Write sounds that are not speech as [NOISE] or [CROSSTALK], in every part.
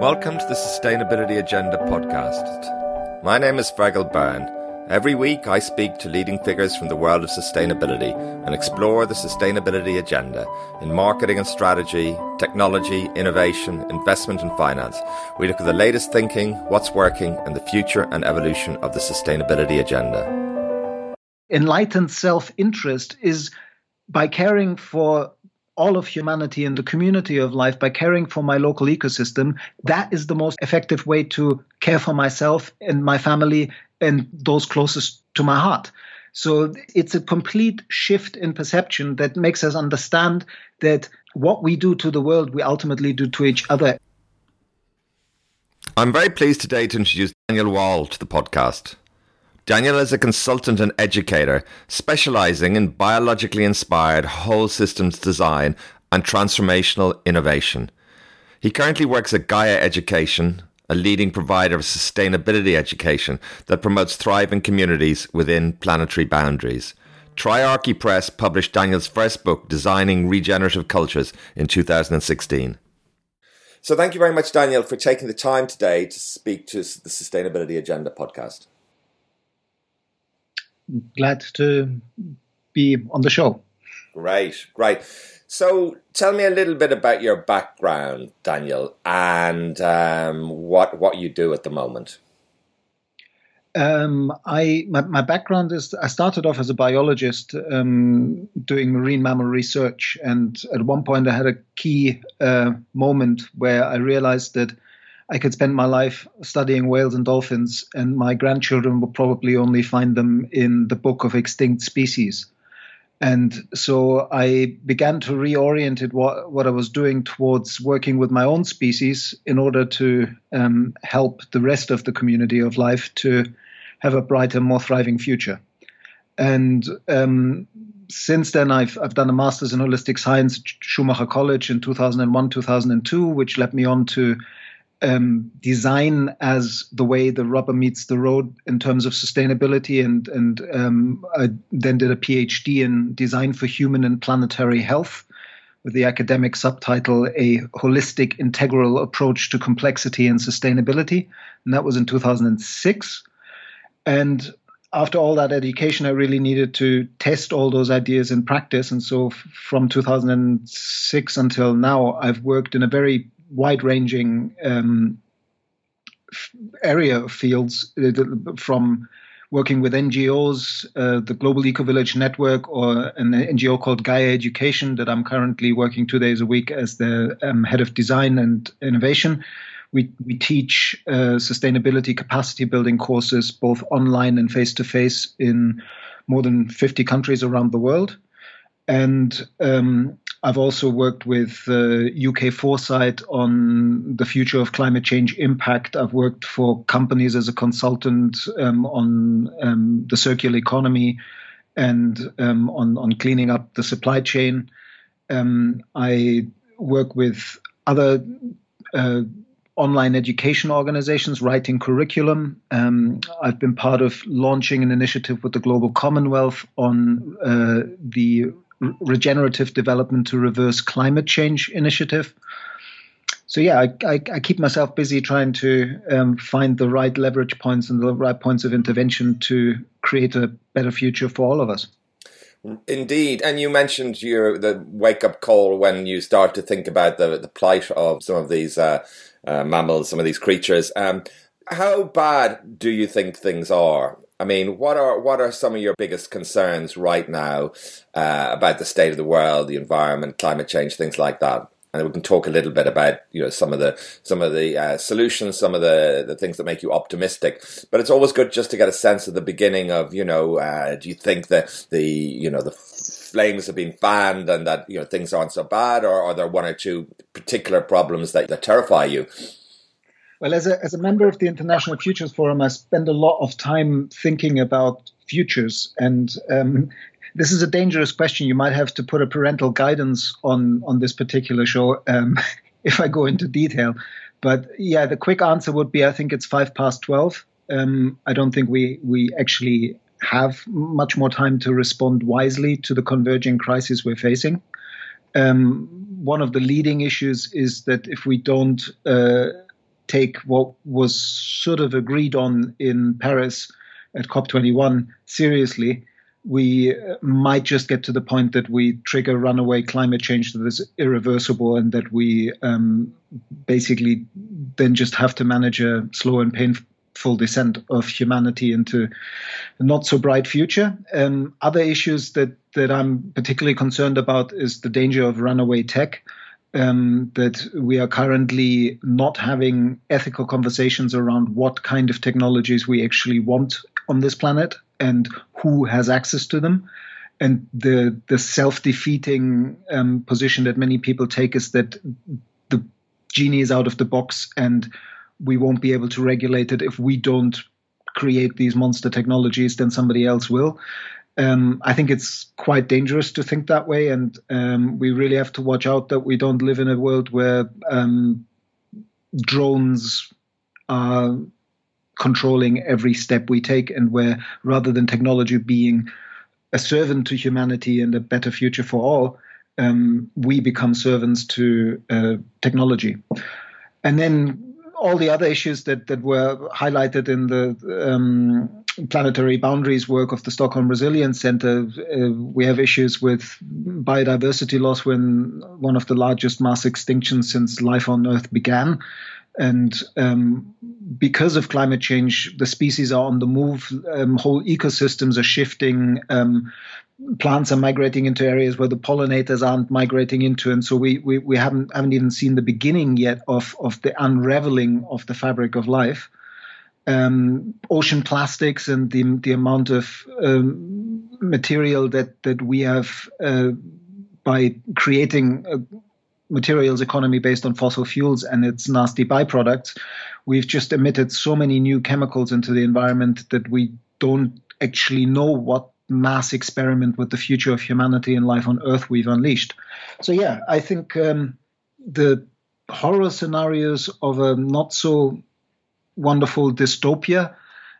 Welcome to the Sustainability Agenda podcast. My name is Fraggle Byrne. Every week I speak to leading figures from the world of sustainability and explore the sustainability agenda in marketing and strategy, technology, innovation, investment and finance. We look at the latest thinking, what's working, and the future and evolution of the sustainability agenda. Enlightened self interest is by caring for all of humanity in the community of life by caring for my local ecosystem, that is the most effective way to care for myself and my family and those closest to my heart. So it's a complete shift in perception that makes us understand that what we do to the world, we ultimately do to each other. I'm very pleased today to introduce Daniel Wahl to the podcast. Daniel is a consultant and educator specializing in biologically inspired whole systems design and transformational innovation. He currently works at Gaia Education, a leading provider of sustainability education that promotes thriving communities within planetary boundaries. Triarchy Press published Daniel's first book, Designing Regenerative Cultures, in 2016. So, thank you very much, Daniel, for taking the time today to speak to the Sustainability Agenda podcast glad to be on the show. Great, great. So, tell me a little bit about your background, Daniel, and um, what what you do at the moment. Um, I my, my, background is I started off as a biologist um, doing marine mammal research, and at one point I had a key uh, moment where I realized that I could spend my life studying whales and dolphins, and my grandchildren would probably only find them in the book of extinct species. And so I began to reorient it, what, what I was doing towards working with my own species in order to um, help the rest of the community of life to have a brighter, more thriving future. And um, since then, I've, I've done a master's in holistic science at Schumacher College in 2001, 2002, which led me on to um, design as the way the rubber meets the road in terms of sustainability, and and um, I then did a PhD in design for human and planetary health, with the academic subtitle "A Holistic Integral Approach to Complexity and Sustainability," and that was in 2006. And after all that education, I really needed to test all those ideas in practice. And so from 2006 until now, I've worked in a very wide ranging um, area of fields uh, from working with NGOs, uh, the Global Eco Village Network, or an NGO called Gaia Education that I'm currently working two days a week as the um, head of design and innovation. We, we teach uh, sustainability capacity building courses both online and face to face in more than 50 countries around the world. And um, I've also worked with uh, UK Foresight on the future of climate change impact. I've worked for companies as a consultant um, on um, the circular economy and um, on, on cleaning up the supply chain. Um, I work with other uh, online education organizations writing curriculum. Um, I've been part of launching an initiative with the Global Commonwealth on uh, the regenerative development to reverse climate change initiative. So yeah, I, I, I keep myself busy trying to um, find the right leverage points and the right points of intervention to create a better future for all of us. Indeed, and you mentioned your the wake up call when you start to think about the the plight of some of these uh, uh, mammals, some of these creatures. Um, how bad do you think things are? I mean, what are what are some of your biggest concerns right now uh, about the state of the world, the environment, climate change, things like that? And we can talk a little bit about you know some of the some of the uh, solutions, some of the the things that make you optimistic. But it's always good just to get a sense of the beginning of you know uh, do you think that the you know the flames have been fanned and that you know things aren't so bad, or are there one or two particular problems that, that terrify you? Well, as a, as a member of the International Futures Forum, I spend a lot of time thinking about futures. And um, this is a dangerous question. You might have to put a parental guidance on, on this particular show um, [LAUGHS] if I go into detail. But yeah, the quick answer would be I think it's five past 12. Um, I don't think we, we actually have much more time to respond wisely to the converging crisis we're facing. Um, one of the leading issues is that if we don't uh, take what was sort of agreed on in Paris at COP21 seriously, we might just get to the point that we trigger runaway climate change that is irreversible and that we um, basically then just have to manage a slow and painful descent of humanity into a not so bright future. Um, other issues that, that I'm particularly concerned about is the danger of runaway tech. Um, that we are currently not having ethical conversations around what kind of technologies we actually want on this planet and who has access to them. And the the self defeating um, position that many people take is that the genie is out of the box and we won't be able to regulate it if we don't create these monster technologies, then somebody else will. Um, I think it's quite dangerous to think that way, and um, we really have to watch out that we don't live in a world where um, drones are controlling every step we take, and where rather than technology being a servant to humanity and a better future for all, um, we become servants to uh, technology. And then all the other issues that, that were highlighted in the um, planetary boundaries work of the Stockholm Resilience Center, uh, we have issues with biodiversity loss when one of the largest mass extinctions since life on Earth began. And um, because of climate change, the species are on the move. Um, whole ecosystems are shifting. Um, plants are migrating into areas where the pollinators aren't migrating into, and so we we, we haven't haven't even seen the beginning yet of of the unraveling of the fabric of life. Um, ocean plastics and the the amount of um, material that that we have uh, by creating a materials economy based on fossil fuels and its nasty byproducts, we've just emitted so many new chemicals into the environment that we don't actually know what mass experiment with the future of humanity and life on Earth we've unleashed. So, yeah, I think um, the horror scenarios of a not so wonderful dystopia,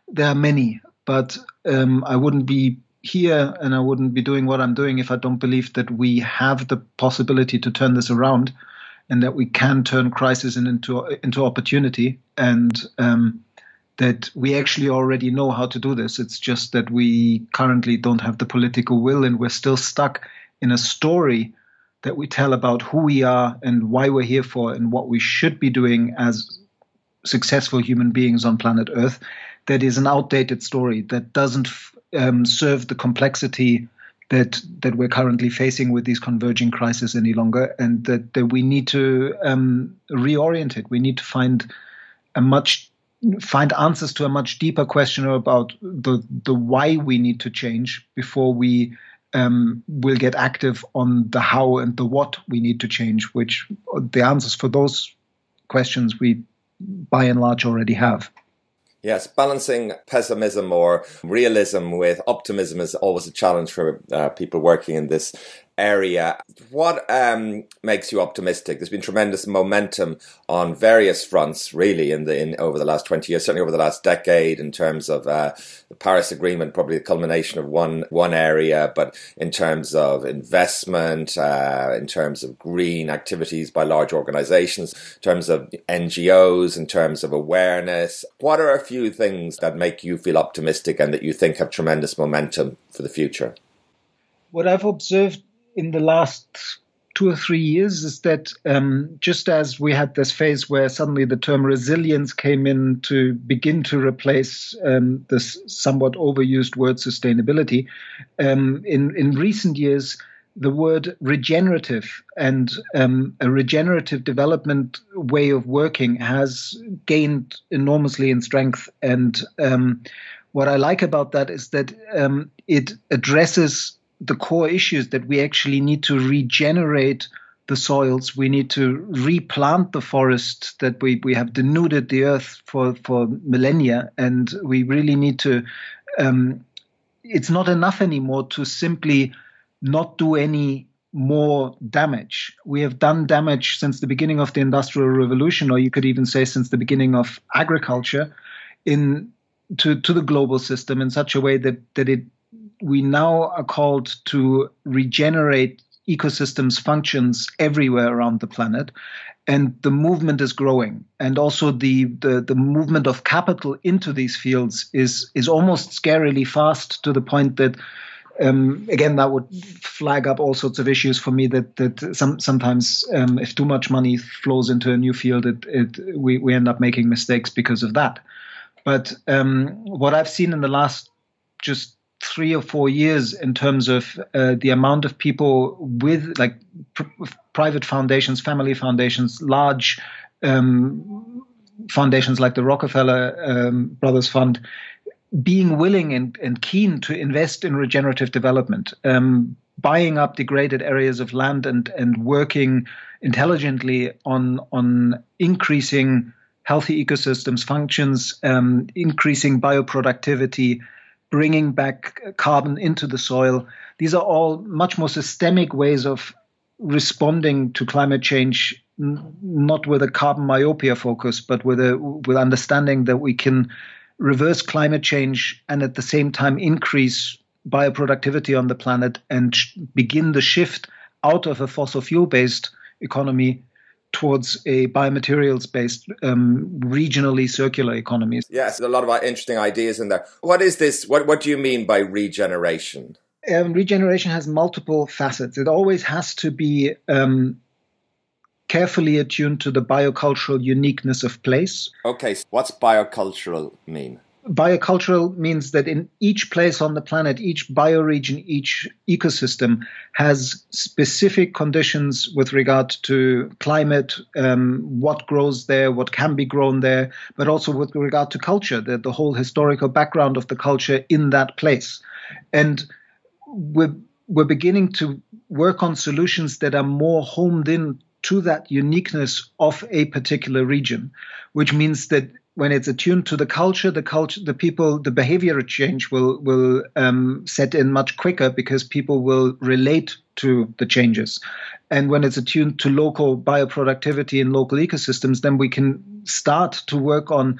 there are many, but um, I wouldn't be here and I wouldn't be doing what I'm doing if I don't believe that we have the possibility to turn this around and that we can turn crisis into into opportunity and um, that we actually already know how to do this. It's just that we currently don't have the political will and we're still stuck in a story that we tell about who we are and why we're here for and what we should be doing as successful human beings on planet Earth. That is an outdated story that doesn't um, serve the complexity that that we're currently facing with these converging crises any longer, and that, that we need to um, reorient it. We need to find a much find answers to a much deeper question about the the why we need to change before we um, will get active on the how and the what we need to change. Which the answers for those questions we by and large already have. Yes, balancing pessimism or realism with optimism is always a challenge for uh, people working in this area. What um, makes you optimistic? There's been tremendous momentum on various fronts, really, in the in over the last twenty years, certainly over the last decade, in terms of uh, the Paris Agreement, probably the culmination of one one area, but in terms of investment, uh, in terms of green activities by large organisations, in terms of NGOs, in terms of awareness. What are a few things that make you feel optimistic and that you think have tremendous momentum for the future? What I've observed in the last two or three years is that um, just as we had this phase where suddenly the term resilience came in to begin to replace um, this somewhat overused word sustainability, um, in in recent years the word regenerative and um, a regenerative development way of working has gained enormously in strength. And um, what I like about that is that um, it addresses the core issues that we actually need to regenerate the soils. We need to replant the forests that we, we have denuded the earth for, for millennia. And we really need to, um, it's not enough anymore to simply not do any more damage. We have done damage since the beginning of the Industrial Revolution, or you could even say since the beginning of agriculture, in to, to the global system in such a way that, that it we now are called to regenerate ecosystems functions everywhere around the planet and the movement is growing. And also the, the the movement of capital into these fields is is almost scarily fast to the point that um, again that would flag up all sorts of issues for me that that some sometimes um, if too much money flows into a new field it, it we, we end up making mistakes because of that. But um, what I've seen in the last just three or four years in terms of uh, the amount of people with like pr- private foundations, family foundations, large um, foundations like the Rockefeller um, Brothers Fund being willing and, and, keen to invest in regenerative development, um, buying up degraded areas of land and, and working intelligently on, on increasing healthy ecosystems functions, um, increasing bioproductivity, bringing back carbon into the soil. These are all much more systemic ways of responding to climate change, n- not with a carbon myopia focus, but with a with understanding that we can reverse climate change and at the same time increase bioproductivity on the planet and sh- begin the shift out of a fossil fuel based economy towards a biomaterials based um, regionally circular economies. Yes, a lot of interesting ideas in there. What is this? What, what do you mean by regeneration? Um, regeneration has multiple facets. It always has to be um, carefully attuned to the biocultural uniqueness of place. Okay, so what's biocultural mean? Biocultural means that in each place on the planet, each bioregion, each ecosystem has specific conditions with regard to climate, um, what grows there, what can be grown there, but also with regard to culture, the, the whole historical background of the culture in that place. And we're, we're beginning to work on solutions that are more homed in to that uniqueness of a particular region, which means that when it's attuned to the culture, the culture, the people, the behavior change will will um, set in much quicker because people will relate to the changes. And when it's attuned to local bioproductivity and local ecosystems, then we can start to work on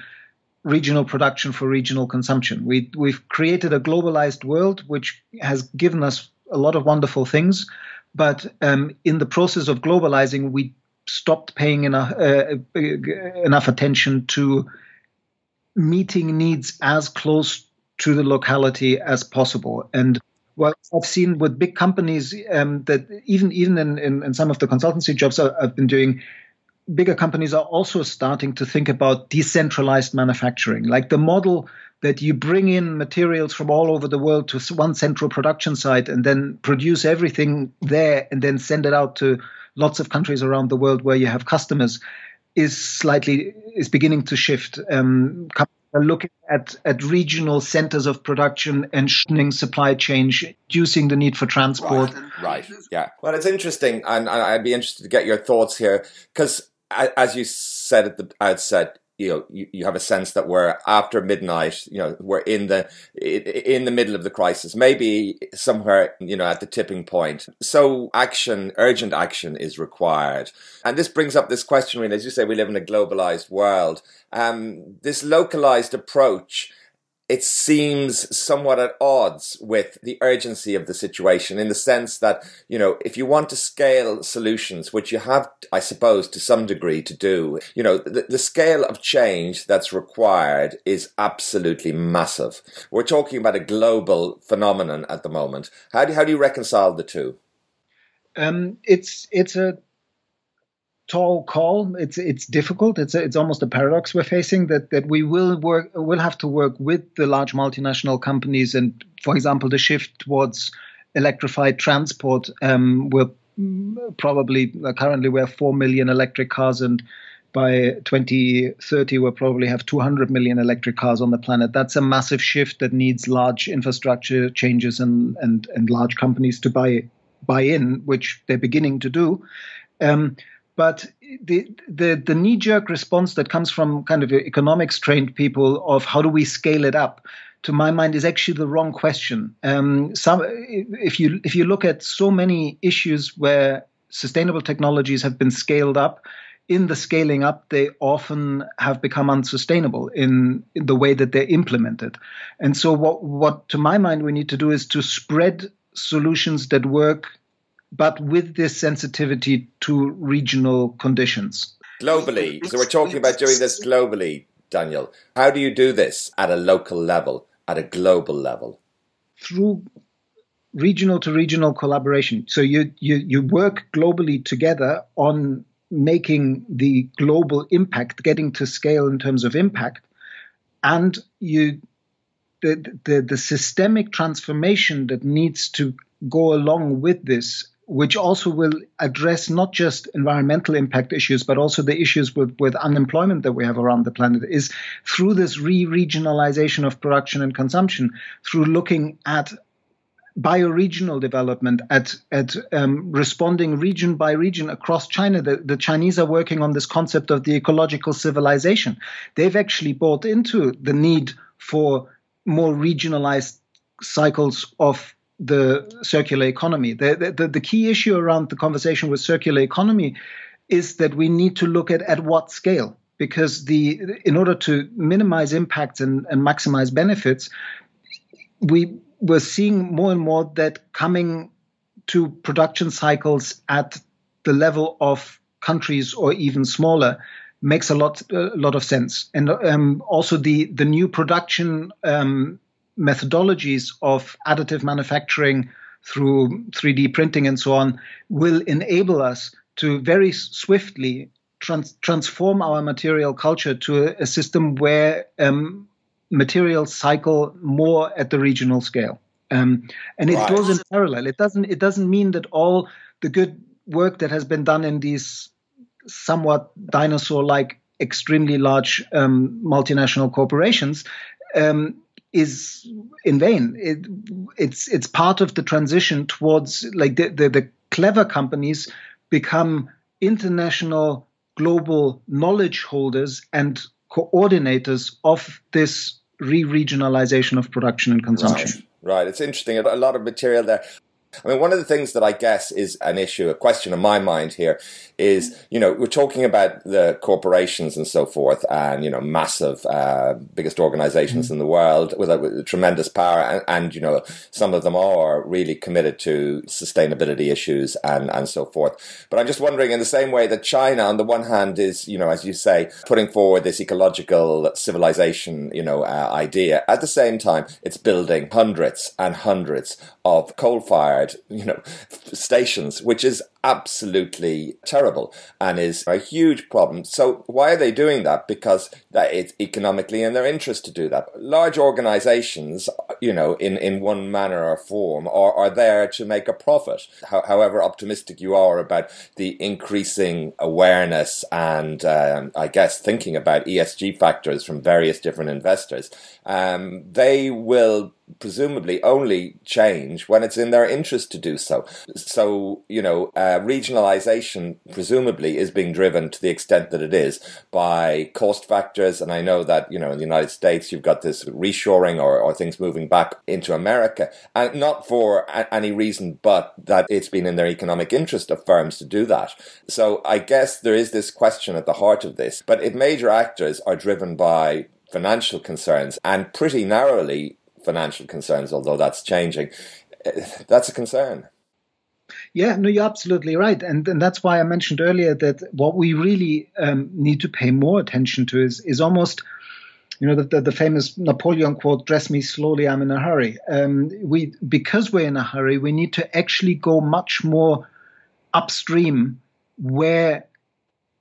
regional production for regional consumption. We we've created a globalized world which has given us a lot of wonderful things, but um, in the process of globalizing, we stopped paying enough uh, uh, enough attention to meeting needs as close to the locality as possible. And what I've seen with big companies um, that even even in, in, in, some of the consultancy jobs I've been doing, bigger companies are also starting to think about decentralized manufacturing, like the model that you bring in materials from all over the world to one central production site and then produce everything there and then send it out to lots of countries around the world where you have customers is slightly is beginning to shift. Um, looking at, at regional centers of production and shortening supply chain, reducing the need for transport. Right, right. yeah. Well, it's interesting, and I'd be interested to get your thoughts here because, as you said at the outset, you know you, you have a sense that we're after midnight you know we're in the in the middle of the crisis maybe somewhere you know at the tipping point. So action urgent action is required. And this brings up this question really. As you say we live in a globalized world. Um, this localized approach it seems somewhat at odds with the urgency of the situation in the sense that, you know, if you want to scale solutions, which you have, I suppose, to some degree to do, you know, the, the scale of change that's required is absolutely massive. We're talking about a global phenomenon at the moment. How do, how do you reconcile the two? Um, it's, it's a tall call. It's it's difficult. It's a, it's almost a paradox we're facing that that we will work will have to work with the large multinational companies and, for example, the shift towards electrified transport. Um, we're probably uh, currently we have four million electric cars and by 2030 we'll probably have 200 million electric cars on the planet that's a massive shift that needs large infrastructure changes and and and large companies to buy buy in which they're beginning to do um, but the the, the knee jerk response that comes from kind of economics trained people of how do we scale it up, to my mind, is actually the wrong question. Um, some, if you if you look at so many issues where sustainable technologies have been scaled up, in the scaling up, they often have become unsustainable in, in, the way that they're implemented. And so, what, what to my mind we need to do is to spread solutions that work but with this sensitivity to regional conditions. Globally, so we're talking about doing this globally, Daniel. How do you do this at a local level, at a global level? Through regional to regional collaboration. So you, you, you work globally together on making the global impact, getting to scale in terms of impact, and you the, the, the systemic transformation that needs to go along with this which also will address not just environmental impact issues, but also the issues with, with unemployment that we have around the planet, is through this re regionalization of production and consumption, through looking at bioregional development at at um, responding region by region across China. The, the Chinese are working on this concept of the ecological civilization. They've actually bought into the need for more regionalized cycles of the circular economy. The, the, the key issue around the conversation with circular economy is that we need to look at at what scale because the in order to minimize impacts and, and maximize benefits, we we're seeing more and more that coming to production cycles at the level of countries or even smaller makes a lot a lot of sense and um, also the the new production um, methodologies of additive manufacturing through 3D printing and so on will enable us to very swiftly trans- transform our material culture to a, a system where um, materials cycle more at the regional scale. Um, and it right. goes in parallel. It doesn't. It doesn't mean that all the good work that has been done in these somewhat dinosaur-like, extremely large um, multinational corporations um, is in vain. It, it's it's part of the transition towards like the, the, the clever companies become international global knowledge holders and coordinators of this re-regionalization of production and consumption. Right. right. It's interesting. A lot of material there. I mean, one of the things that I guess is an issue, a question in my mind here is, you know, we're talking about the corporations and so forth and, you know, massive, uh, biggest organizations mm-hmm. in the world with, with tremendous power. And, and, you know, some of them are really committed to sustainability issues and, and so forth. But I'm just wondering in the same way that China, on the one hand, is, you know, as you say, putting forward this ecological civilization, you know, uh, idea. At the same time, it's building hundreds and hundreds of coal fired you know, stations, which is absolutely terrible and is a huge problem. So why are they doing that? Because that it's economically in their interest to do that. Large organizations, you know, in, in one manner or form are, are there to make a profit. however optimistic you are about the increasing awareness and um, I guess thinking about ESG factors from various different investors, um, they will presumably only change when it's in their interest to do so. So, you know, uh, regionalization presumably is being driven to the extent that it is by cost factors. And I know that, you know, in the United States, you've got this reshoring or, or things moving back into America, and not for a- any reason but that it's been in their economic interest of firms to do that. So I guess there is this question at the heart of this. But if major actors are driven by financial concerns and pretty narrowly financial concerns, although that's changing, eh, that's a concern. Yeah, no, you're absolutely right, and and that's why I mentioned earlier that what we really um, need to pay more attention to is is almost. You know the, the, the famous Napoleon quote: "Dress me slowly, I'm in a hurry." Um, we because we're in a hurry, we need to actually go much more upstream, where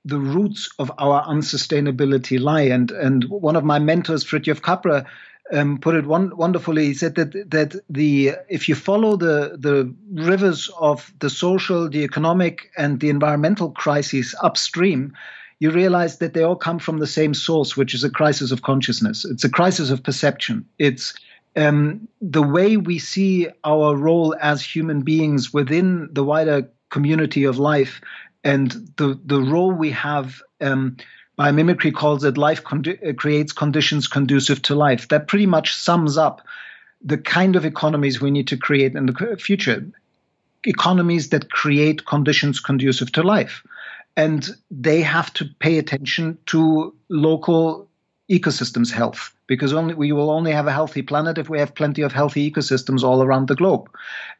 the roots of our unsustainability lie. And and one of my mentors, Fritjof Capra, um, put it one, wonderfully. He said that that the if you follow the the rivers of the social, the economic, and the environmental crises upstream, you realize that they all come from the same source, which is a crisis of consciousness. It's a crisis of perception. It's um, the way we see our role as human beings within the wider community of life, and the the role we have. Um, Biomimicry calls it life uh, creates conditions conducive to life. That pretty much sums up the kind of economies we need to create in the future. Economies that create conditions conducive to life. And they have to pay attention to local ecosystems health because only we will only have a healthy planet if we have plenty of healthy ecosystems all around the globe.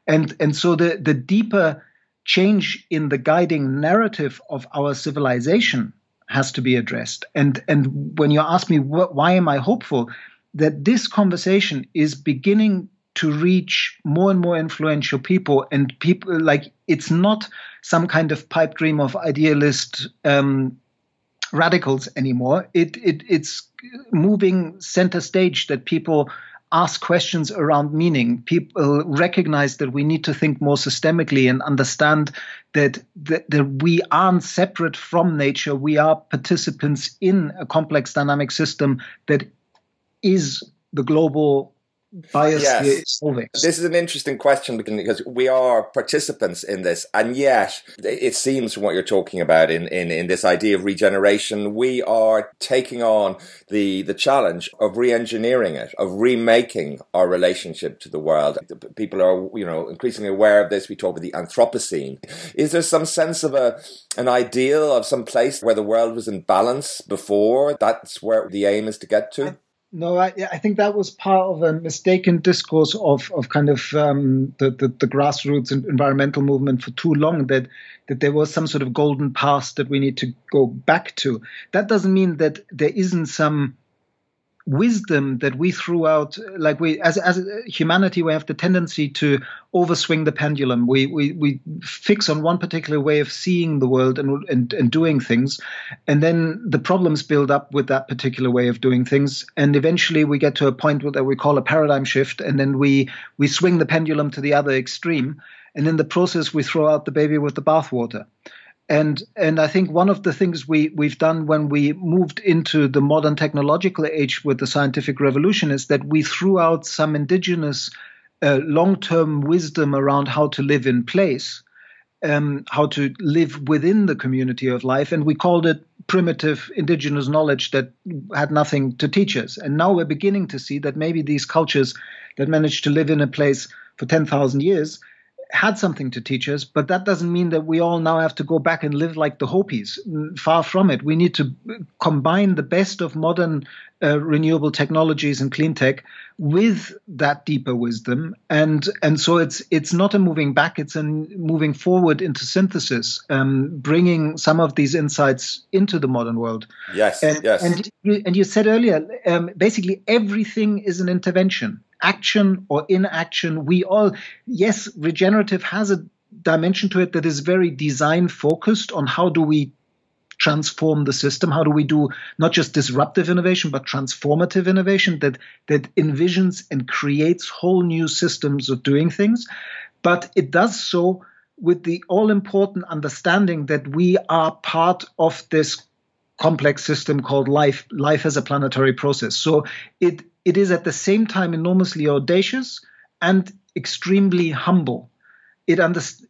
And and so the the deeper change in the guiding narrative of our civilization has to be addressed. And and when you ask me wh- why am I hopeful, that this conversation is beginning to reach more and more influential people and people like it's not some kind of pipe dream of idealist um, radicals anymore. It, it it's moving center stage that people ask questions around meaning. People recognize that we need to think more systemically and understand that, that, that, we aren't separate from nature. We are participants in a complex dynamic system that is the global bias yes. This is an interesting question because we are participants in this, and yet it seems from what you're talking about in, in, in this idea of regeneration, we are taking on the the challenge of re-engineering it, of remaking our relationship to the world. People are you know increasingly aware of this. We talk about the Anthropocene. Is there some sense of a an ideal of some place where the world was in balance before? That's where the aim is to get to. No, I, I, think that was part of a mistaken discourse of, of kind of um, the, the, the, grassroots environmental movement for too long that that there was some sort of golden past that we need to go back to. That doesn't mean that there isn't some wisdom that we threw out like we as as humanity we have the tendency to overswing the pendulum. We we we fix on one particular way of seeing the world and and, and doing things and then the problems build up with that particular way of doing things and eventually we get to a point that we call a paradigm shift and then we we swing the pendulum to the other extreme and in the process we throw out the baby with the bathwater and and I think one of the things we we've done when we moved into the modern technological age with the scientific revolution is that we threw out some indigenous uh, long-term wisdom around how to live in place, um, how to live within the community of life, and we called it primitive indigenous knowledge that had nothing to teach us. And now we're beginning to see that maybe these cultures that managed to live in a place for 10,000 years had something to teach us, but that doesn't mean that we all now have to go back and live like the Hopis. Far from it. We need to combine the best of modern uh, renewable technologies and clean tech with that deeper wisdom, and and so it's it's not a moving back; it's a moving forward into synthesis, um, bringing some of these insights into the modern world. Yes, and, yes. And you, and you said earlier, um, basically everything is an intervention action or inaction. We all, yes, regenerative has a dimension to it that is very design focused on how do we transform the system how do we do not just disruptive innovation but transformative innovation that that envisions and creates whole new systems of doing things but it does so with the all important understanding that we are part of this complex system called life life as a planetary process so it it is at the same time enormously audacious and extremely humble. It,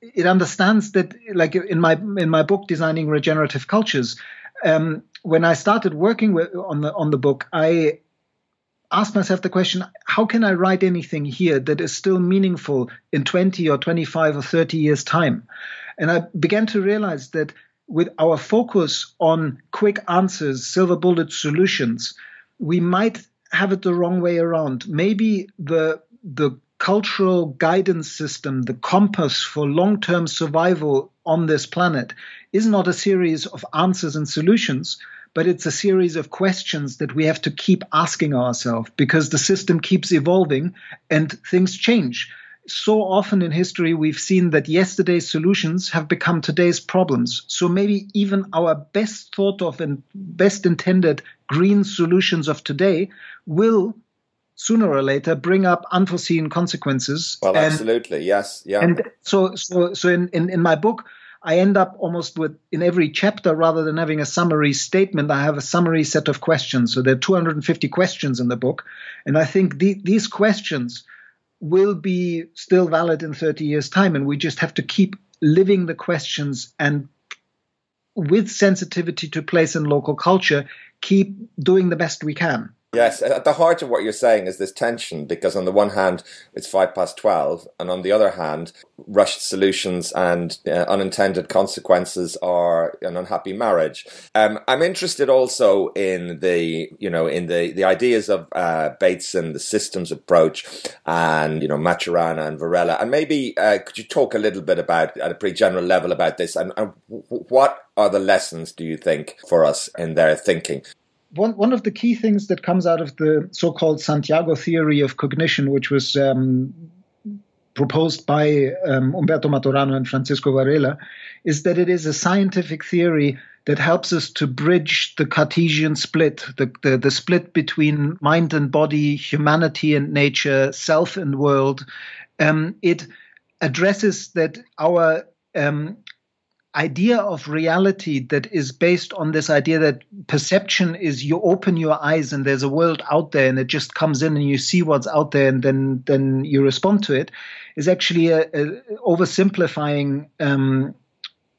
it understands that, like in my in my book, designing regenerative cultures, um, when I started working with, on the on the book, I asked myself the question: How can I write anything here that is still meaningful in 20 or 25 or 30 years time? And I began to realize that with our focus on quick answers, silver bullet solutions, we might have it the wrong way around. Maybe the the cultural guidance system, the compass for long-term survival on this planet, is not a series of answers and solutions, but it's a series of questions that we have to keep asking ourselves because the system keeps evolving and things change so often in history we've seen that yesterday's solutions have become today's problems. So maybe even our best thought of and best intended green solutions of today will sooner or later bring up unforeseen consequences. Well, and, absolutely, yes, yeah. And so, so, so in, in, in my book, I end up almost with in every chapter rather than having a summary statement, I have a summary set of questions. So there are 250 questions in the book, and I think the, these questions will be still valid in 30 years' time. And we just have to keep living the questions and with sensitivity to place and local culture, keep doing the best we can. Yes, at the heart of what you're saying is this tension because, on the one hand, it's five past 12, and on the other hand, rushed solutions and uh, unintended consequences are an unhappy marriage. Um, I'm interested also in the, you know, in the, the ideas of uh, Bateson, the systems approach, and, you know, Maturana and Varela. And maybe uh, could you talk a little bit about, at a pretty general level, about this? And, and what are the lessons, do you think, for us in their thinking? One one of the key things that comes out of the so-called Santiago theory of cognition, which was um, proposed by um, Humberto Maturana and Francisco Varela, is that it is a scientific theory that helps us to bridge the Cartesian split, the, the, the split between mind and body, humanity and nature, self and world. Um, it addresses that our um, idea of reality that is based on this idea that perception is you open your eyes and there's a world out there and it just comes in and you see what's out there and then then you respond to it is actually a, a oversimplifying um,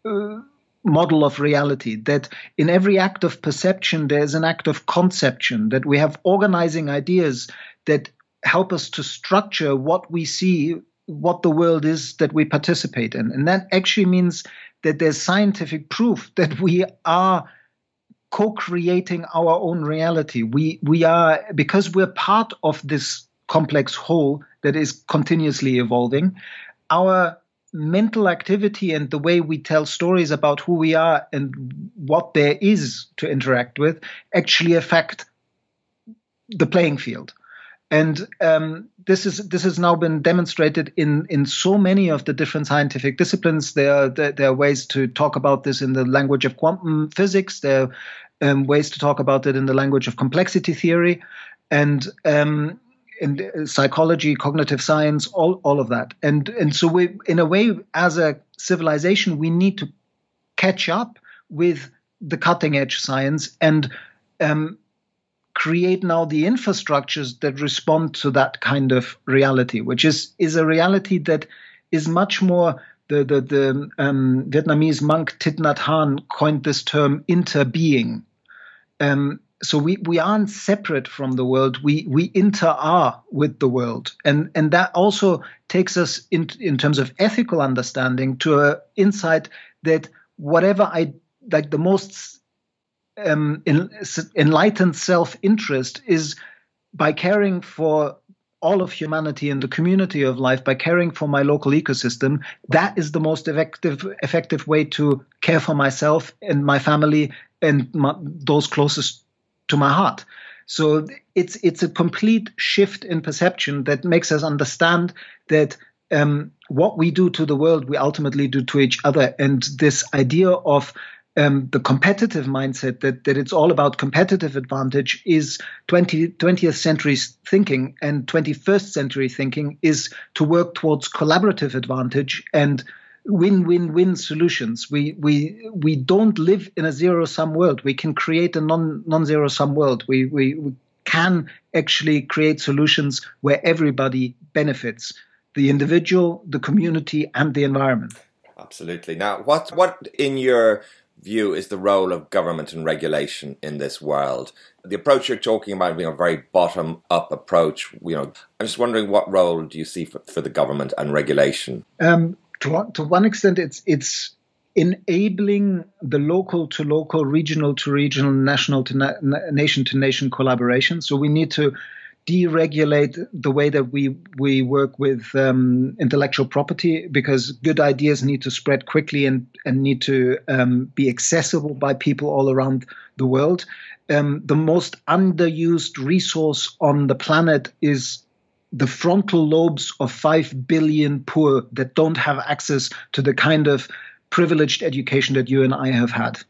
uh, model of reality that in every act of perception there's an act of conception that we have organizing ideas that help us to structure what we see what the world is that we participate in. And that actually means that there's scientific proof that we are co-creating our own reality. We we are because we're part of this complex whole that is continuously evolving. Our mental activity and the way we tell stories about who we are and what there is to interact with actually affect the playing field. And um, this is this has now been demonstrated in in so many of the different scientific disciplines. There are, there are ways to talk about this in the language of quantum physics. There are um, ways to talk about it in the language of complexity theory, and um, in psychology, cognitive science, all all of that. And and so we, in a way, as a civilization, we need to catch up with the cutting edge science and um, create now the infrastructures that respond to that kind of reality, which is is a reality that is much more the the, the um, Vietnamese monk Thich Nhat Hanh coined this term interbeing. Um, so we, we aren't separate from the world. We we inter are with the world, and and that also takes us in in terms of ethical understanding to an insight that whatever I like the most um, enlightened self interest is by caring for all of humanity and the community of life by caring for my local ecosystem that is the most effective effective way to care for myself and my family and my, those closest to my heart. So it's it's a complete shift in perception that makes us understand that um, what we do to the world we ultimately do to each other. And this idea of um, the competitive mindset that, that it's all about competitive advantage is 20, 20th century thinking and 21st century thinking is to work towards collaborative advantage and win-win-win solutions. We we we don't live in a zero-sum world. We can create a non non-zero-sum world. We, we we can actually create solutions where everybody benefits: the individual, the community, and the environment. Absolutely. Now, what what in your view is the role of government and regulation in this world. The approach you're talking about being a very bottom up approach, you know, I'm just wondering what role do you see for, for the government and regulation? Um, to, to one extent, it's it's enabling the local to local, regional to regional, national to na- nation to nation collaboration. So we need to deregulate the way that we we work with um, intellectual property because good ideas need to spread quickly and and need to um, be accessible by people all around the world. Um, the most underused resource on the planet is the frontal lobes of five billion poor that don't have access to the kind of privileged education that you and I have had.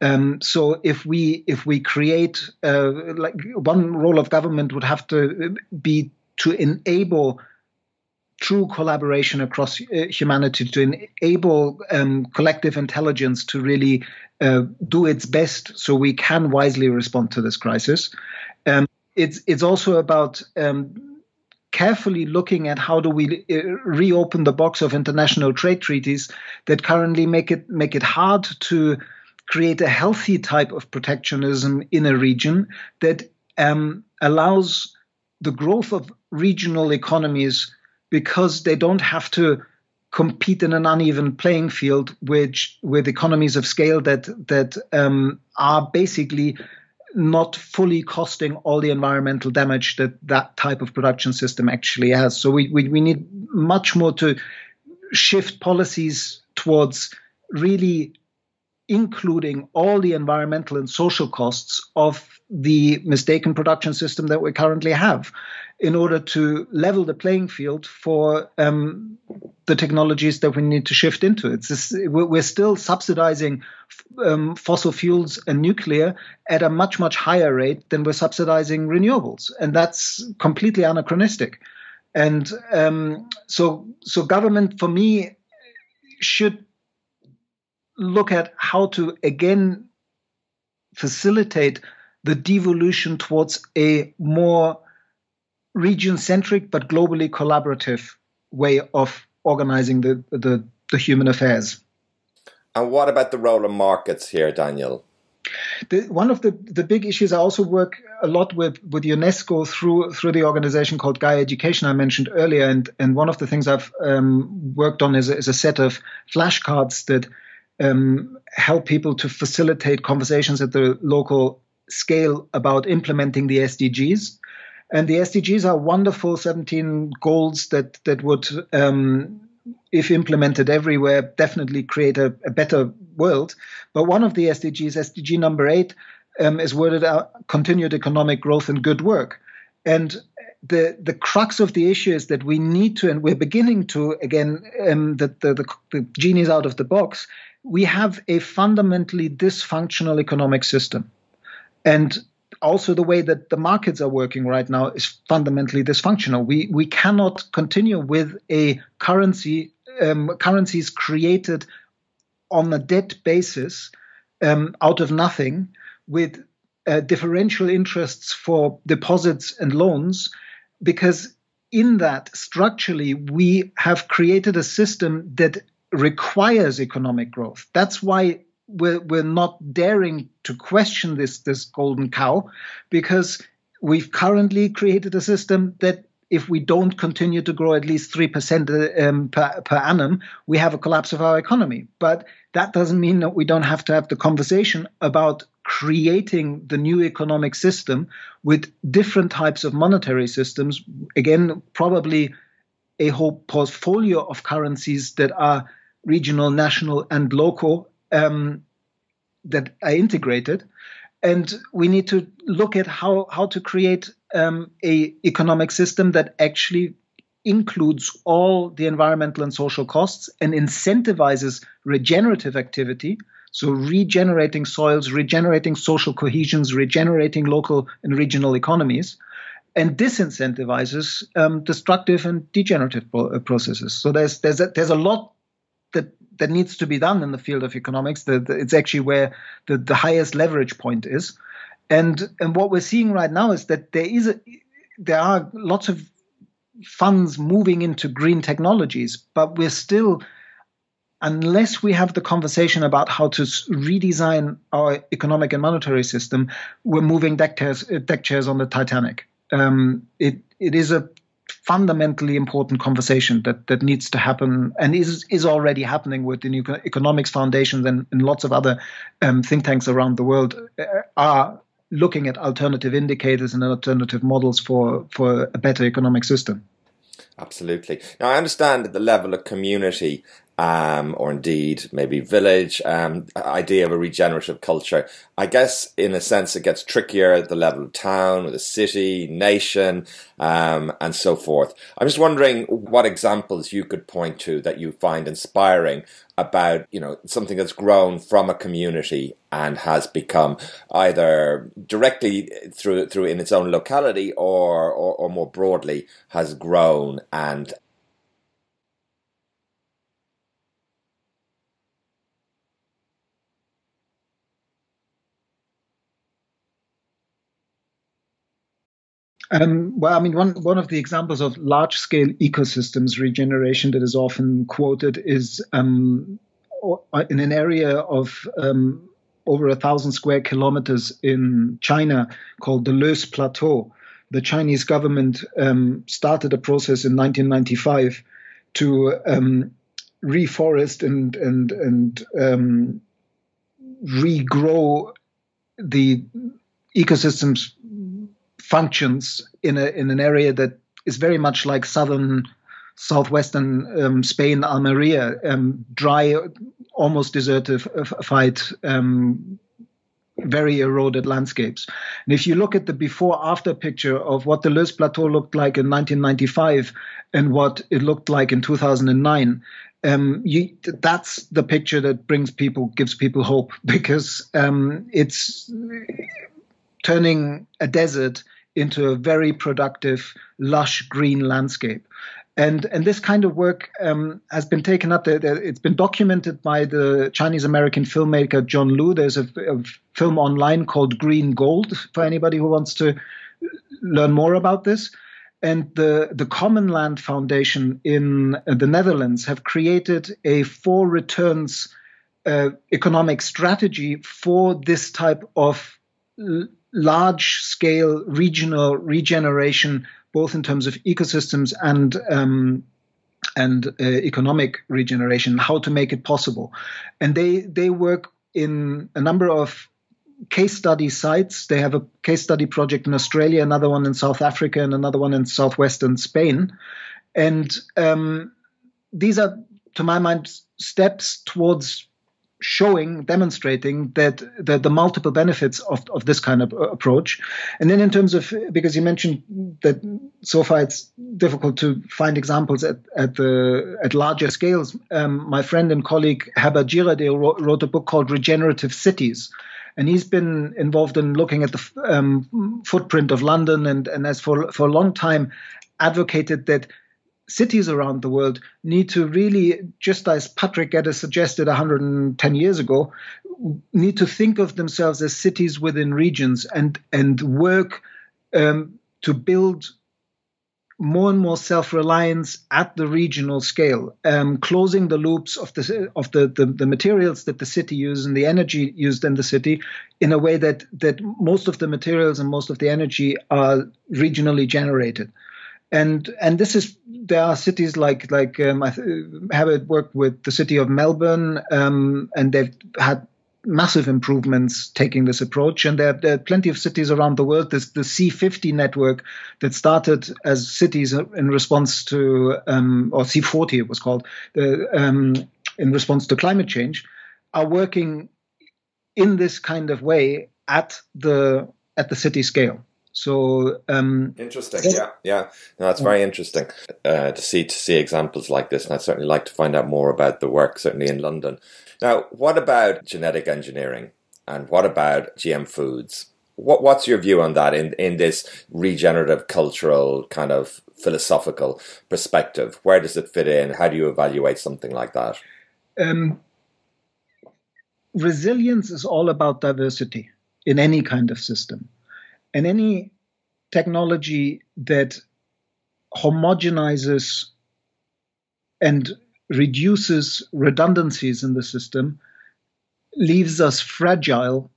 Um, so if we if we create uh, like one role of government would have to be to enable true collaboration across uh, humanity to enable um, collective intelligence to really uh, do its best so we can wisely respond to this crisis. Um, it's it's also about um, carefully looking at how do we uh, reopen the box of international trade treaties that currently make it make it hard to create a healthy type of protectionism in a region that um, allows the growth of regional economies because they don't have to compete in an uneven playing field, which with economies of scale that that um, are basically not fully costing all the environmental damage that that type of production system actually has. So we, we, we need much more to shift policies towards really including all the environmental and social costs of the mistaken production system that we currently have in order to level the playing field for um, the technologies that we need to shift into. It's this, we're still subsidizing um, fossil fuels and nuclear at a much much higher rate than we're subsidizing renewables, and that's completely anachronistic. And um, so, so government for me should look at how to again facilitate the devolution towards a more region centric but globally collaborative way of organizing the, the, the, human affairs. And what about the role of markets here, Daniel? The, one of the, the big issues I also work a lot with with UNESCO through through the organization called Gaia Education I mentioned earlier, and and one of the things I've um, worked on is, is a set of flashcards that um, help people to facilitate conversations at the local scale about implementing the SDGs. And the SDGs are wonderful 17 goals that that would, um, if implemented everywhere, definitely create a, a, better world. But one of the SDGs, SDG number eight, um, is worded out continued economic growth and good work. And the the crux of the issue is that we need to, and we're beginning to again, um, that the, the, the genie's out of the box. We have a fundamentally dysfunctional economic system, and also the way that the markets are working right now is fundamentally dysfunctional. We we cannot continue with a currency um, currencies created on a debt basis um, out of nothing with uh, differential interests for deposits and loans because in that structurally we have created a system that requires economic growth that's why we're, we're not daring to question this this golden cow because we've currently created a system that if we don't continue to grow at least 3% um, per, per annum, we have a collapse of our economy. But that doesn't mean that we don't have to have the conversation about creating the new economic system with different types of monetary systems. Again, probably a whole portfolio of currencies that are regional, national, and local um, that are integrated, and we need to look at how how to create um, a economic system that actually includes all the environmental and social costs and incentivizes regenerative activity. So, regenerating soils, regenerating social cohesions, regenerating local and regional economies, and disincentivizes um, destructive and degenerative processes. So, there's there's a, there's a lot that that needs to be done in the field of economics. The, it's actually where the, the highest leverage point is. And and what we're seeing right now is that there is a, there are lots of funds moving into green technologies, but we're still unless we have the conversation about how to redesign our economic and monetary system, we're moving deck chairs, deck chairs on the Titanic. Um, it it is a fundamentally important conversation that, that needs to happen and is is already happening with the new economics foundations and, and lots of other um, think tanks around the world uh, are looking at alternative indicators and alternative models for for a better economic system. Absolutely. Now I understand at the level of community um, or indeed maybe village um, idea of a regenerative culture. I guess in a sense it gets trickier at the level of town, a city, nation, um, and so forth. I'm just wondering what examples you could point to that you find inspiring about you know something that's grown from a community and has become either directly through through in its own locality or, or, or more broadly has grown and Um, well, I mean, one one of the examples of large scale ecosystems regeneration that is often quoted is um, in an area of um, over a thousand square kilometers in China called the Loess Plateau. the Chinese government um, started a process in 1995 to um, reforest and and and um, regrow the ecosystems functions in a in an area that is very much like southern southwestern um, Spain, Almeria, um, dry, almost desertified, um, very eroded landscapes. And if you look at the before after picture of what the Loess Plateau looked like in 1995 and what it looked like in 2009, um, you, that's the picture that brings people, gives people hope [LAUGHS] because um, it's turning a desert into a very productive, lush green landscape. And, and this kind of work um, has been taken up. It's been documented by the Chinese American filmmaker John Liu. There's a, a, film online called Green Gold for anybody who wants to learn more about this. And the, the Common Land Foundation in the Netherlands have created a four returns uh, economic strategy for this type of large scale regional regeneration, both in terms of ecosystems and um, and uh, economic regeneration, how to make it possible. And they they work in a number of case study sites. They have a case study project in Australia, another one in South Africa, and another one in southwestern Spain. And um, these are, to my mind, steps towards showing, demonstrating that, the multiple benefits of, of this kind of uh, approach. And then in terms of, because you mentioned that so far it's difficult to find examples at, at the at larger scales. Um, my friend and colleague Herbert Girardet wrote, wrote, a book called Regenerative Cities. And he's been involved in looking at the um, footprint of London and, and has for, for a long time advocated that cities around the world need to really, just as Patrick Geddes suggested 110 years ago, need to think of themselves as cities within regions and and work um, to build more and more self-reliance at the regional scale, um, closing the loops of the of the, the, the materials that the city uses and the energy used in the city, in a way that that most of the materials and most of the energy are regionally generated and and this is there are cities like like um, I have worked with the city of Melbourne, um, and they've had massive improvements taking this approach. And there, there, are plenty of cities around the world. There's the C50 network that started as cities in response to, um, or C40 it was called, um, in response to climate change, are working in this kind of way at the at the city scale. So um, interesting, yeah, yeah. No, that's very interesting uh, to see to see examples like this, and I'd certainly like to find out more about the work, certainly in London. Now, what about genetic engineering, and what about GM foods? What what's your view on that in in this regenerative cultural kind of philosophical perspective? Where does it fit in? How do you evaluate something like that? Um, resilience is all about diversity in any kind of system. And any technology that homogenizes and reduces redundancies in the system leaves us fragile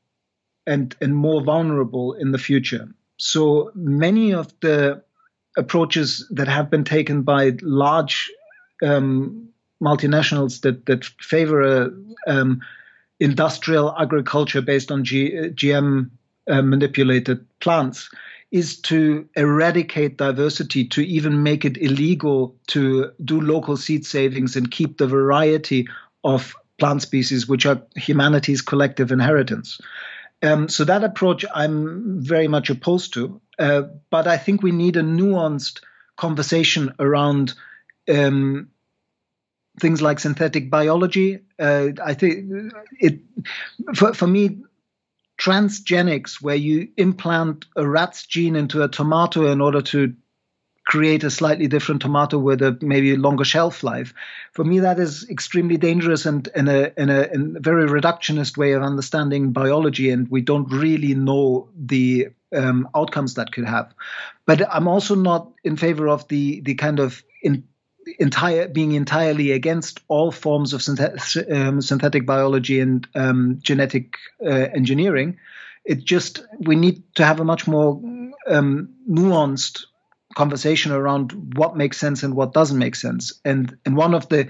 and, and more vulnerable in the future. So many of the approaches that have been taken by large um, multinationals that, that favor a, um, industrial agriculture based on G, GM uh, manipulated plants is to eradicate diversity, to even make it illegal to do local seed savings and keep the variety of plant species, which are humanity's collective inheritance. Um, so that approach I'm very much opposed to, uh, but I think we need a nuanced conversation around um, things like synthetic biology. Uh, I think it, for, for me, transgenics, where you implant a rat's gene into a tomato in order to create a slightly different tomato with a maybe longer shelf life. For me, that is extremely dangerous and in a, in a, a very reductionist way of understanding biology, and we don't really know the um, outcomes that could have. But I'm also not in favor of the the kind of in, entire being entirely against all forms of synthet- um, synthetic biology and um, genetic uh, engineering. It just we need to have a much more um, nuanced conversation around what makes sense and what doesn't make sense. And and one of the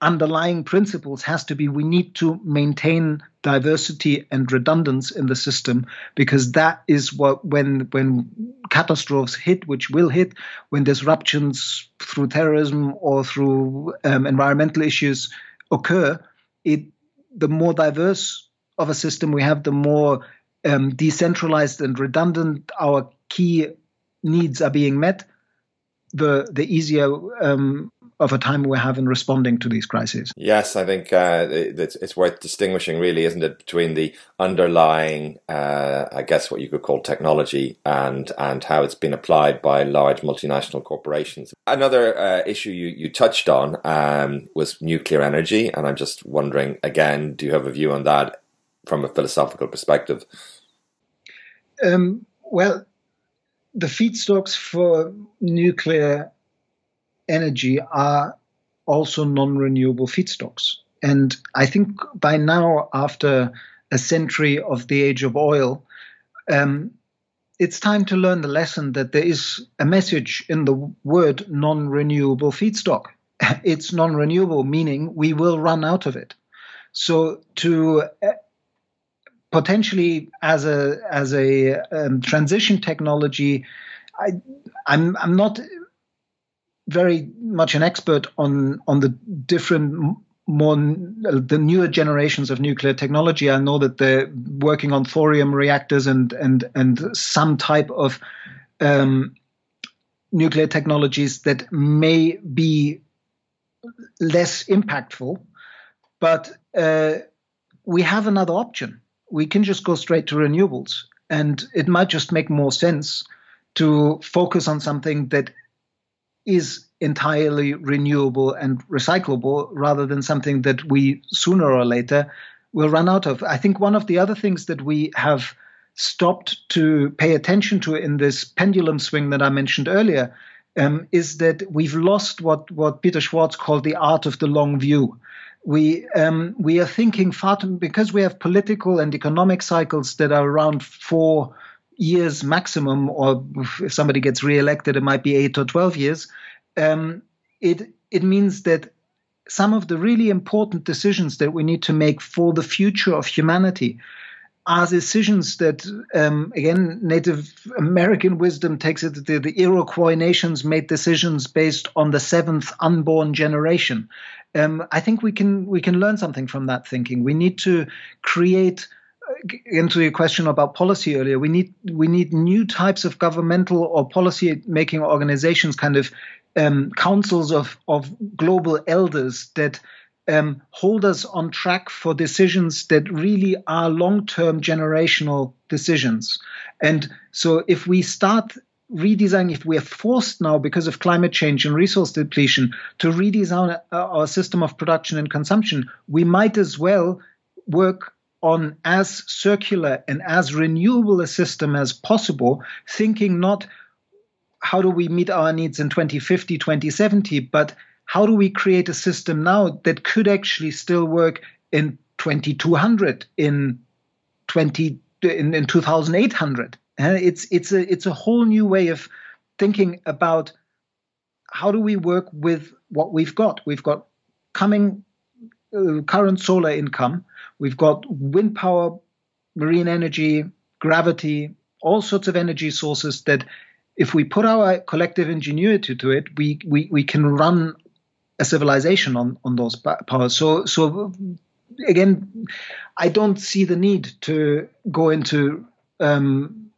underlying principles has to be we need to maintain diversity and redundance in the system because that is what when when catastrophes hit which will hit when disruptions through terrorism or through um, environmental issues occur it the more diverse of a system we have the more um, decentralized and redundant our key needs are being met the the easier um, of a time we have in responding to these crises. Yes, I think uh, it's, it's, worth distinguishing, really, isn't it, between the underlying, uh, I guess, what you could call technology and and how it's been applied by large multinational corporations. Another uh, issue you, you touched on um, was nuclear energy, and I'm just wondering again, do you have a view on that from a philosophical perspective? Um, well, the feedstocks for nuclear energy are also non renewable feedstocks. And I think by now, after a century of the age of oil, um, it's time to learn the lesson that there is a message in the word non renewable feedstock. [LAUGHS] It's non renewable, meaning we will run out of it. So to uh, potentially as a as a um, transition technology, I, I'm I'm not very much an expert on on the different more the newer generations of nuclear technology. I know that they're working on thorium reactors and and and some type of um, nuclear technologies that may be less impactful, but uh, we have another option. We can just go straight to renewables, and it might just make more sense to focus on something that is entirely renewable and recyclable rather than something that we sooner or later will run out of. I think one of the other things that we have stopped to pay attention to in this pendulum swing that I mentioned earlier um, is that we've lost what, what Peter Schwartz called the art of the long view. We um, we are thinking far too, because we have political and economic cycles that are around four years maximum, or if somebody gets reelected, it might be eight or 12 years. Um, it, it means that some of the really important decisions that we need to make for the future of humanity are decisions that, um, again, Native American wisdom takes it. The, the, Iroquois nations made decisions based on the seventh unborn generation. Um, I think we can we can learn something from that thinking. We need to create into your question about policy earlier, we need we need new types of governmental or policy making organizations, kind of um, councils of of global elders that um, hold us on track for decisions that really are long term generational decisions. And so, if we start redesigning, if we are forced now because of climate change and resource depletion to redesign our system of production and consumption, we might as well work on as circular and as renewable a system as possible, thinking not how do we meet our needs in 2050, 2070, but how do we create a system now that could actually still work in 2200, in 20, in, in 2800? It's it's a it's a whole new way of thinking about how do we work with what we've got. We've got coming uh, current solar income We've got wind power, marine energy, gravity, all sorts of energy sources that if we put our collective ingenuity to it, we, we, we can run a civilization on, on those powers. So, so again, I don't see the need to go into um,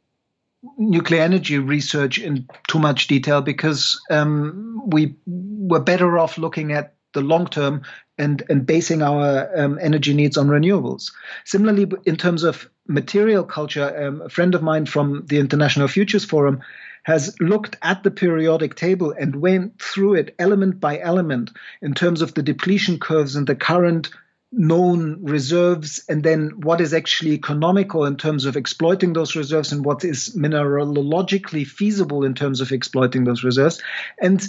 nuclear energy research in too much detail because um, we were better off looking at the long term and, and basing our um, energy needs on renewables. Similarly, in terms of material culture, um, a friend of mine from the International Futures Forum has looked at the periodic table and went through it element by element in terms of the depletion curves and the current known reserves and then what is actually economical in terms of exploiting those reserves and what is mineralogically feasible in terms of exploiting those reserves and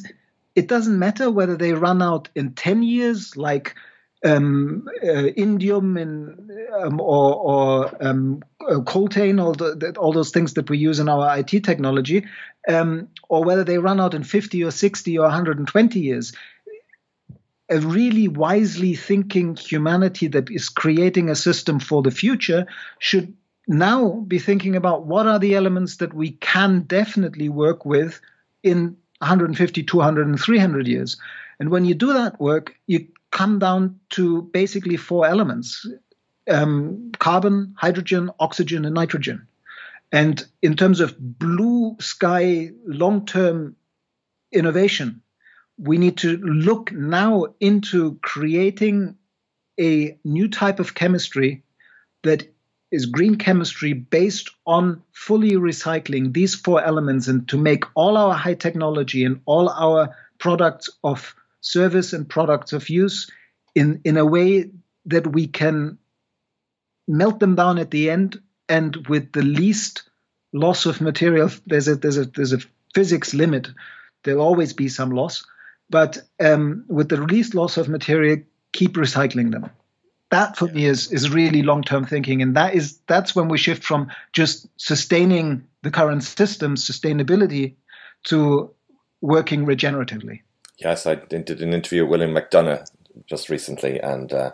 it doesn't matter whether they run out in 10 years, like um, uh, indium in, um, or, or um, uh, coltan, all, the, all those things that we use in our IT technology, um, or whether they run out in 50 or 60 or 120 years. A really wisely thinking humanity that is creating a system for the future should now be thinking about what are the elements that we can definitely work with in 150, 200, and 300 years. And when you do that work, you come down to basically four elements um, carbon, hydrogen, oxygen, and nitrogen. And in terms of blue sky long term innovation, we need to look now into creating a new type of chemistry that is green chemistry based on fully recycling these four elements and to make all our high technology and all our products of service and products of use in, in a way that we can melt them down at the end and with the least loss of material. There's a there's a there's a physics limit. There'll always be some loss, but um, with the least loss of material, keep recycling them that for me is is really long term thinking. And that is that's when we shift from just sustaining the current system sustainability to working regeneratively. Yes i did an interview with william mcdonough just recently and uh,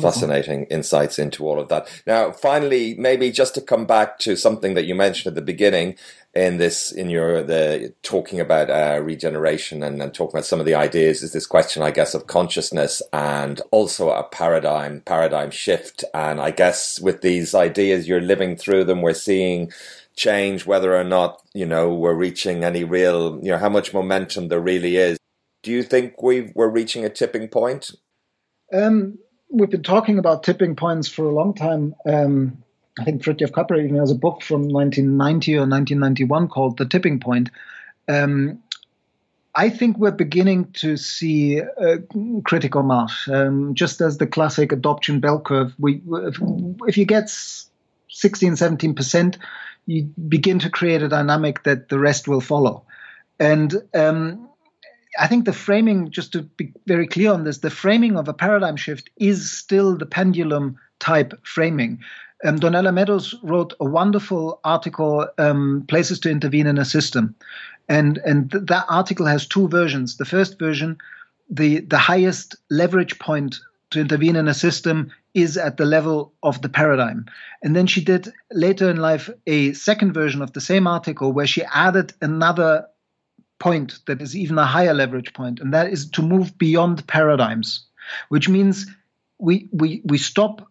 fascinating insights into all of that. Now finally maybe just to come back to something that you mentioned at the beginning in this in your the talking about uh, regeneration and, and talking about some of the ideas is this question i guess of consciousness and also a paradigm paradigm shift. And i guess with these ideas you're living through them. We're seeing change whether or not you know we're reaching any real you know how much momentum there really is. Do you think we we're reaching a tipping point? Um, we've been talking about tipping points for a long time. Um, I think Fritjof Capra even has a book from 1990 or 1991 called The Tipping Point. Um, I think we're beginning to see a critical mass, um, just as the classic adoption bell curve. We, if, if you get 16, 17 percent, you begin to create a dynamic that the rest will follow. And um, I think the framing, just to be very clear on this, the framing of a paradigm shift is still the pendulum type framing. Um, Donella Meadows wrote a wonderful article, um, Places to Intervene in a System. And, and th- that article has two versions. The first version, the, the highest leverage point to intervene in a system is at the level of the paradigm. And then she did later in life a second version of the same article where she added another point that is even a higher leverage point, and that is to move beyond paradigms, which means we, we, we stop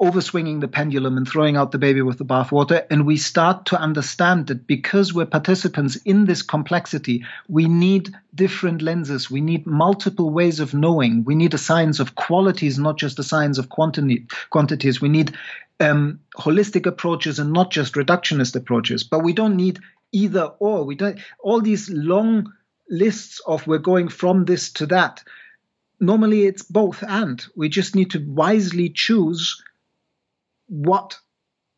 overswinging the pendulum and throwing out the baby with the bathwater. And we start to understand that because we're participants in this complexity, we need different lenses. We need multiple ways of knowing. We need a science of qualities, not just a science of quantity, quantities. We need um, holistic approaches and not just reductionist approaches. But we don't need either or. We don't all these long lists of we're going from this to that. Normally, it's both and. We just need to wisely choose what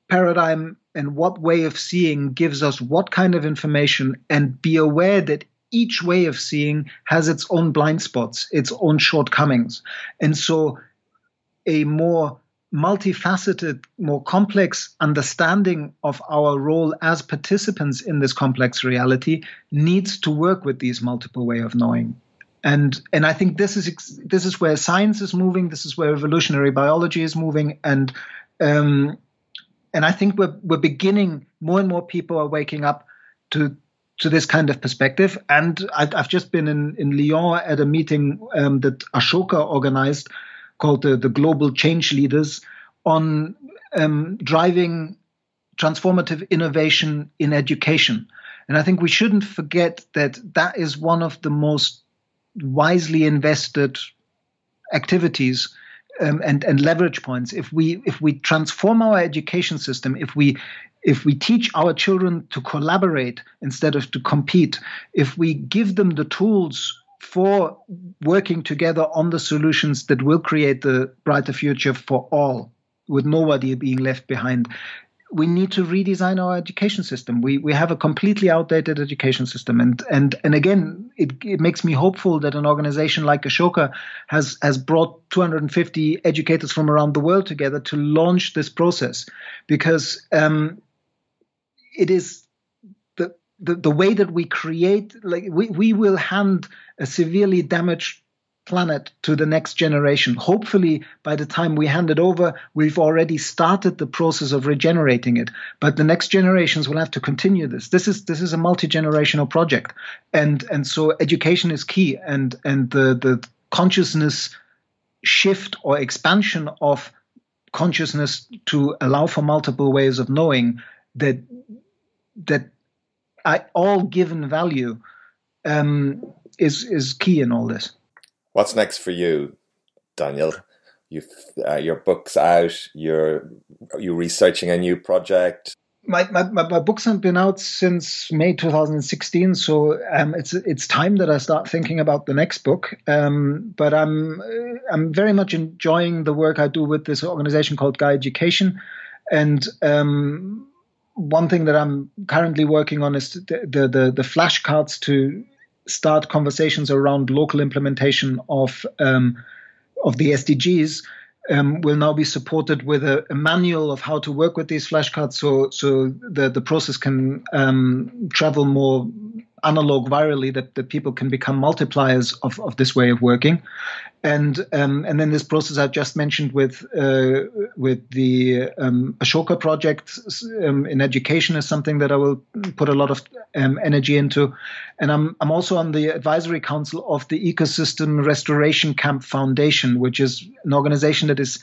paradigm and what way of seeing gives us what kind of information and be aware that each way of seeing has its own blind spots, its own shortcomings. And so a more multifaceted, more complex understanding of our role as participants in this complex reality needs to work with these multiple way of knowing. And and I think this is this is where science is moving. This is where evolutionary biology is moving, and um, and I think we're we're beginning more and more people are waking up to to this kind of perspective. And I've, I've just been in, in Lyon at a meeting um, that Ashoka organized called the, the Global Change Leaders on um, driving transformative innovation in education. And I think we shouldn't forget that that is one of the most wisely invested activities um, and and leverage points. If we if we transform our education system if we if we teach our children to collaborate instead of to compete if we give them the tools for working together on the solutions that will create the brighter future for all with nobody being left behind we need to redesign our education system. We we have a completely outdated education system, and and and again, it, it makes me hopeful that an organization like Ashoka has has brought 250 educators from around the world together to launch this process, because um, it is the, the the way that we create like we we will hand a severely damaged planet to the next generation. Hopefully, by the time we hand it over, we've already started the process of regenerating it. But the next generations will have to continue this. This is this is a multi generational project, and and so education is key. And and the the consciousness shift or expansion of consciousness to allow for multiple ways of knowing that that I, all given value um, is is key in all this. What's next for you, Daniel? You, uh, your book's out. You're you researching a new project. My, my, my books haven't been out since May 2016, so um, it's it's time that I start thinking about the next book. Um, but I'm uh, I'm very much enjoying the work I do with this organization called Gaia Education, and um, one thing that I'm currently working on is the the, the, the flashcards to start conversations around local implementation of um, of the SDGs um, will now be supported with a, a, manual of how to work with these flashcards, so so the the process can um, travel more analog virally that, that people can become multipliers of, of this way of working. And um, and then this process I just mentioned with uh, with the um, Ashoka project um, in education is something that I will put a lot of um, energy into, and I'm I'm also on the advisory council of the Ecosystem Restoration Camp Foundation, which is an organization that is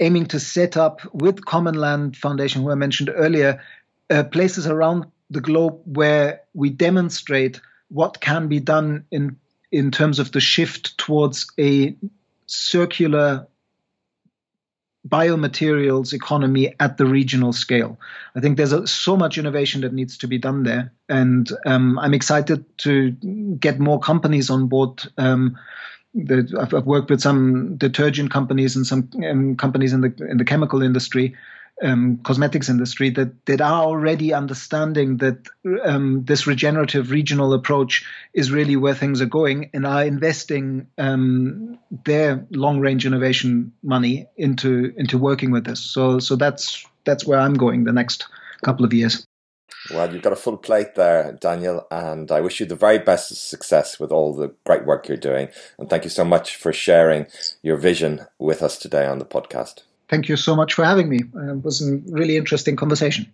aiming to set up with Common Land Foundation, who I mentioned earlier, uh, places around the globe where we demonstrate what can be done in in terms of the shift towards a circular biomaterials economy at the regional scale. I think there's a, so much innovation that needs to be done there, and um, I'm excited to get more companies on board. Um, the, I've, I've, worked with some detergent companies and some um, companies in the in the chemical industry um, cosmetics industry that that are already understanding that um, this regenerative regional approach is really where things are going and are investing um, their long range innovation money into into working with this. So so that's that's where I'm going the next couple of years. Well, you've got a full plate there, Daniel, and I wish you the very best of success with all the great work you're doing. And thank you so much for sharing your vision with us today on the podcast. Thank you so much for having me. Uh, it was a really interesting conversation.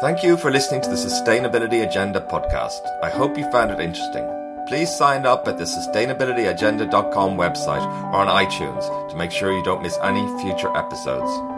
Thank you for listening to the Sustainability Agenda podcast. I hope you found it interesting. Please sign up at the sustainabilityagenda.com website or on iTunes to make sure you don't miss any future episodes.